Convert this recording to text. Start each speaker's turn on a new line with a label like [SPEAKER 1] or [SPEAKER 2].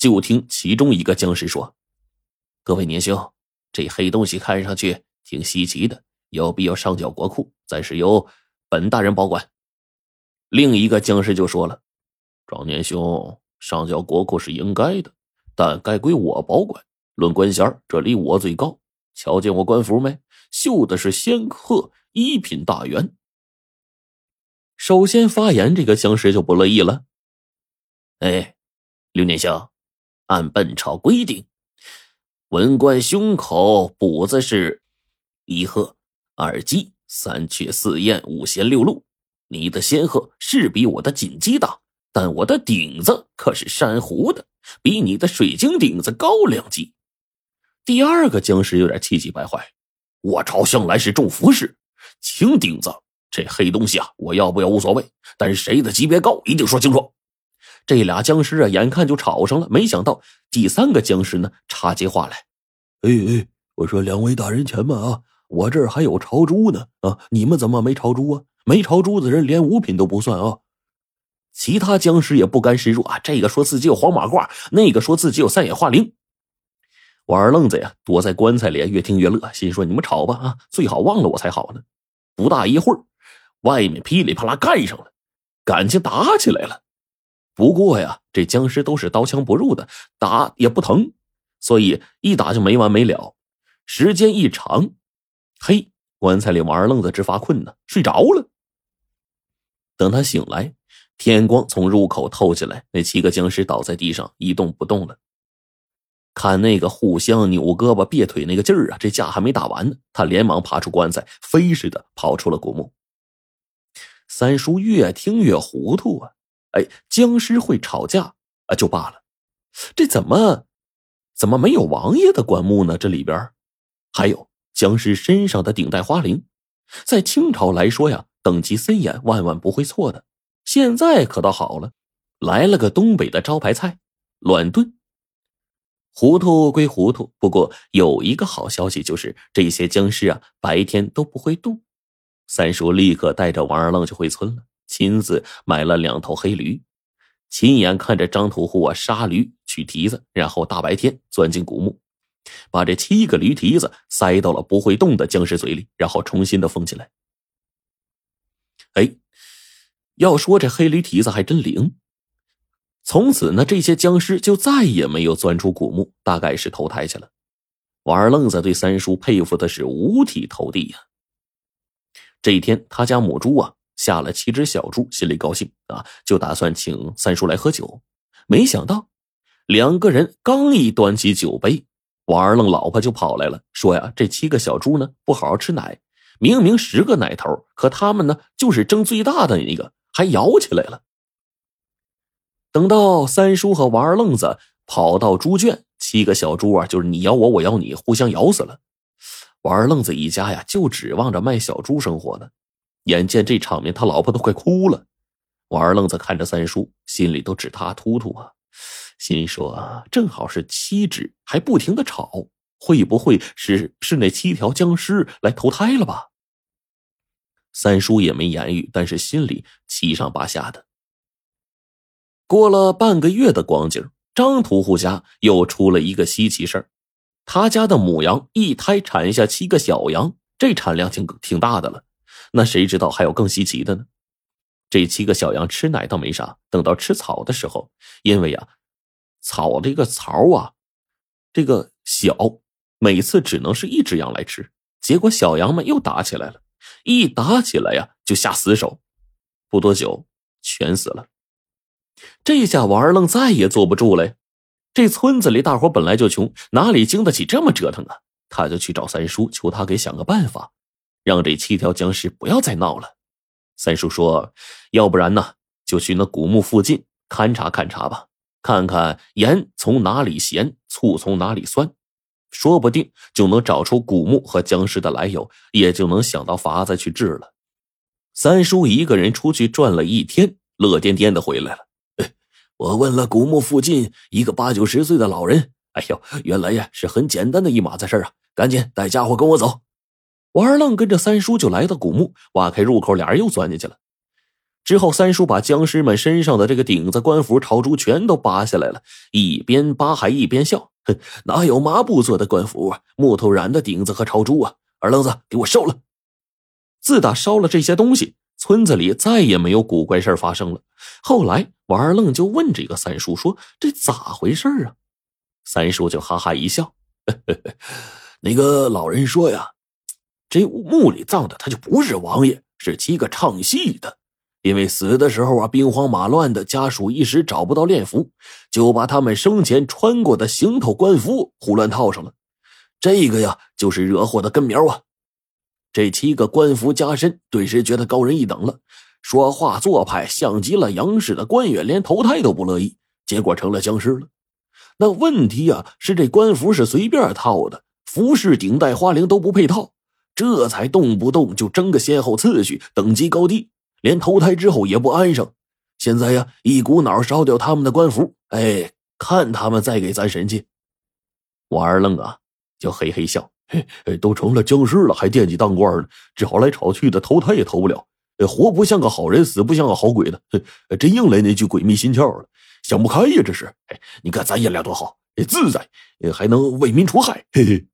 [SPEAKER 1] 就听其中一个僵尸说：“各位年兄，这黑东西看上去挺稀奇的，有必要上缴国库，暂时由本大人保管。”另一个僵尸就说了：“庄年兄，上缴国库是应该的，但该归我保管。论官衔，这里我最高。瞧见我官服没？绣的是仙鹤一品大员。”首先发言这个僵尸就不乐意了：“哎，刘年兄。”按本朝规定，文官胸口补子是一鹤、二鸡、三雀、四燕、五仙、六鹿。你的仙鹤是比我的锦鸡大，但我的顶子可是珊瑚的，比你的水晶顶子高两级。第二个僵尸有点气急败坏：“我朝向来是重服饰，轻顶子。这黑东西啊，我要不要无所谓，但是谁的级别高，一定说清楚。”这俩僵尸啊，眼看就吵上了。没想到第三个僵尸呢，插起话来：“
[SPEAKER 2] 哎哎，我说两位大人前慢啊，我这儿还有朝珠呢啊！你们怎么没朝珠啊？没朝珠的人连五品都不算啊！”
[SPEAKER 1] 其他僵尸也不甘示弱啊，这个说自己有黄马褂，那个说自己有三眼化灵。我二愣子呀，躲在棺材里，越听越乐，心说：“你们吵吧啊，最好忘了我才好呢。”不大一会儿，外面噼里啪啦干上了，感情打起来了。不过呀，这僵尸都是刀枪不入的，打也不疼，所以一打就没完没了。时间一长，嘿，棺材里王二愣子直发困呢，睡着了。等他醒来，天光从入口透进来，那七个僵尸倒在地上一动不动了。看那个互相扭胳膊别腿那个劲儿啊，这架还没打完呢，他连忙爬出棺材，飞似的跑出了古墓。三叔越听越糊涂啊。哎，僵尸会吵架啊，就罢了，这怎么怎么没有王爷的棺木呢？这里边还有僵尸身上的顶戴花翎，在清朝来说呀，等级森严，万万不会错的。现在可倒好了，来了个东北的招牌菜——乱炖。糊涂归糊涂，不过有一个好消息，就是这些僵尸啊，白天都不会动。三叔立刻带着王二愣就回村了。亲自买了两头黑驴，亲眼看着张屠户啊杀驴取蹄子，然后大白天钻进古墓，把这七个驴蹄子塞到了不会动的僵尸嘴里，然后重新的封起来。哎，要说这黑驴蹄子还真灵。从此呢，这些僵尸就再也没有钻出古墓，大概是投胎去了。王二愣子对三叔佩服的是五体投地呀。这一天，他家母猪啊。下了七只小猪，心里高兴啊，就打算请三叔来喝酒。没想到，两个人刚一端起酒杯，王二愣老婆就跑来了，说呀：“这七个小猪呢，不好好吃奶，明明十个奶头，可他们呢，就是争最大的一个，还咬起来了。”等到三叔和王二愣子跑到猪圈，七个小猪啊，就是你咬我，我咬你，互相咬死了。王二愣子一家呀，就指望着卖小猪生活呢。眼见这场面，他老婆都快哭了。我二愣子看着三叔，心里都直塌突突啊，心说：正好是七只，还不停的吵，会不会是是那七条僵尸来投胎了吧？三叔也没言语，但是心里七上八下的。过了半个月的光景，张屠户家又出了一个稀奇事儿，他家的母羊一胎产下七个小羊，这产量挺挺大的了。那谁知道还有更稀奇的呢？这七个小羊吃奶倒没啥，等到吃草的时候，因为呀，草这个槽啊，这个小，每次只能是一只羊来吃，结果小羊们又打起来了，一打起来呀就下死手，不多久全死了。这下王二愣再也坐不住了，这村子里大伙本来就穷，哪里经得起这么折腾啊？他就去找三叔，求他给想个办法。让这七条僵尸不要再闹了。三叔说：“要不然呢，就去那古墓附近勘察勘察吧，看看盐从哪里咸，醋从哪里酸，说不定就能找出古墓和僵尸的来由，也就能想到法子去治了。”三叔一个人出去转了一天，乐颠颠的回来了。我问了古墓附近一个八九十岁的老人，哎呦，原来呀是很简单的一码子事啊！赶紧带家伙跟我走。王二愣跟着三叔就来到古墓，挖开入口，俩人又钻进去了。之后，三叔把僵尸们身上的这个顶子、官服、朝珠全都扒下来了，一边扒还一边笑：“哼，哪有麻布做的官服啊？木头染的顶子和朝珠啊！二愣子，给我烧了！”自打烧了这些东西，村子里再也没有古怪事发生了。后来，王二愣就问这个三叔说：“这咋回事啊？”三叔就哈哈一笑：“
[SPEAKER 2] 那个老人说呀，这墓里葬的他就不是王爷，是七个唱戏的。”因为死的时候啊，兵荒马乱的，家属一时找不到殓服，就把他们生前穿过的行头官服胡乱套上了。这个呀，就是惹祸的根苗啊！这七个官服加身，顿时觉得高人一等了，说话做派像极了杨氏的官员，连投胎都不乐意，结果成了僵尸了。那问题啊，是这官服是随便套的，服饰、顶戴、花翎都不配套，这才动不动就争个先后次序、等级高低。连投胎之后也不安生，现在呀，一股脑烧掉他们的官服，哎，看他们再给咱神气。
[SPEAKER 1] 我二愣啊，就嘿嘿笑，
[SPEAKER 2] 嘿，都成了僵尸了，还惦记当官呢，吵来吵去的，投胎也投不了，活不像个好人，死不像个好鬼的，真应了那句鬼迷心窍了，想不开呀，这是。哎，你看咱爷俩多好，自在，还能为民除害，嘿嘿。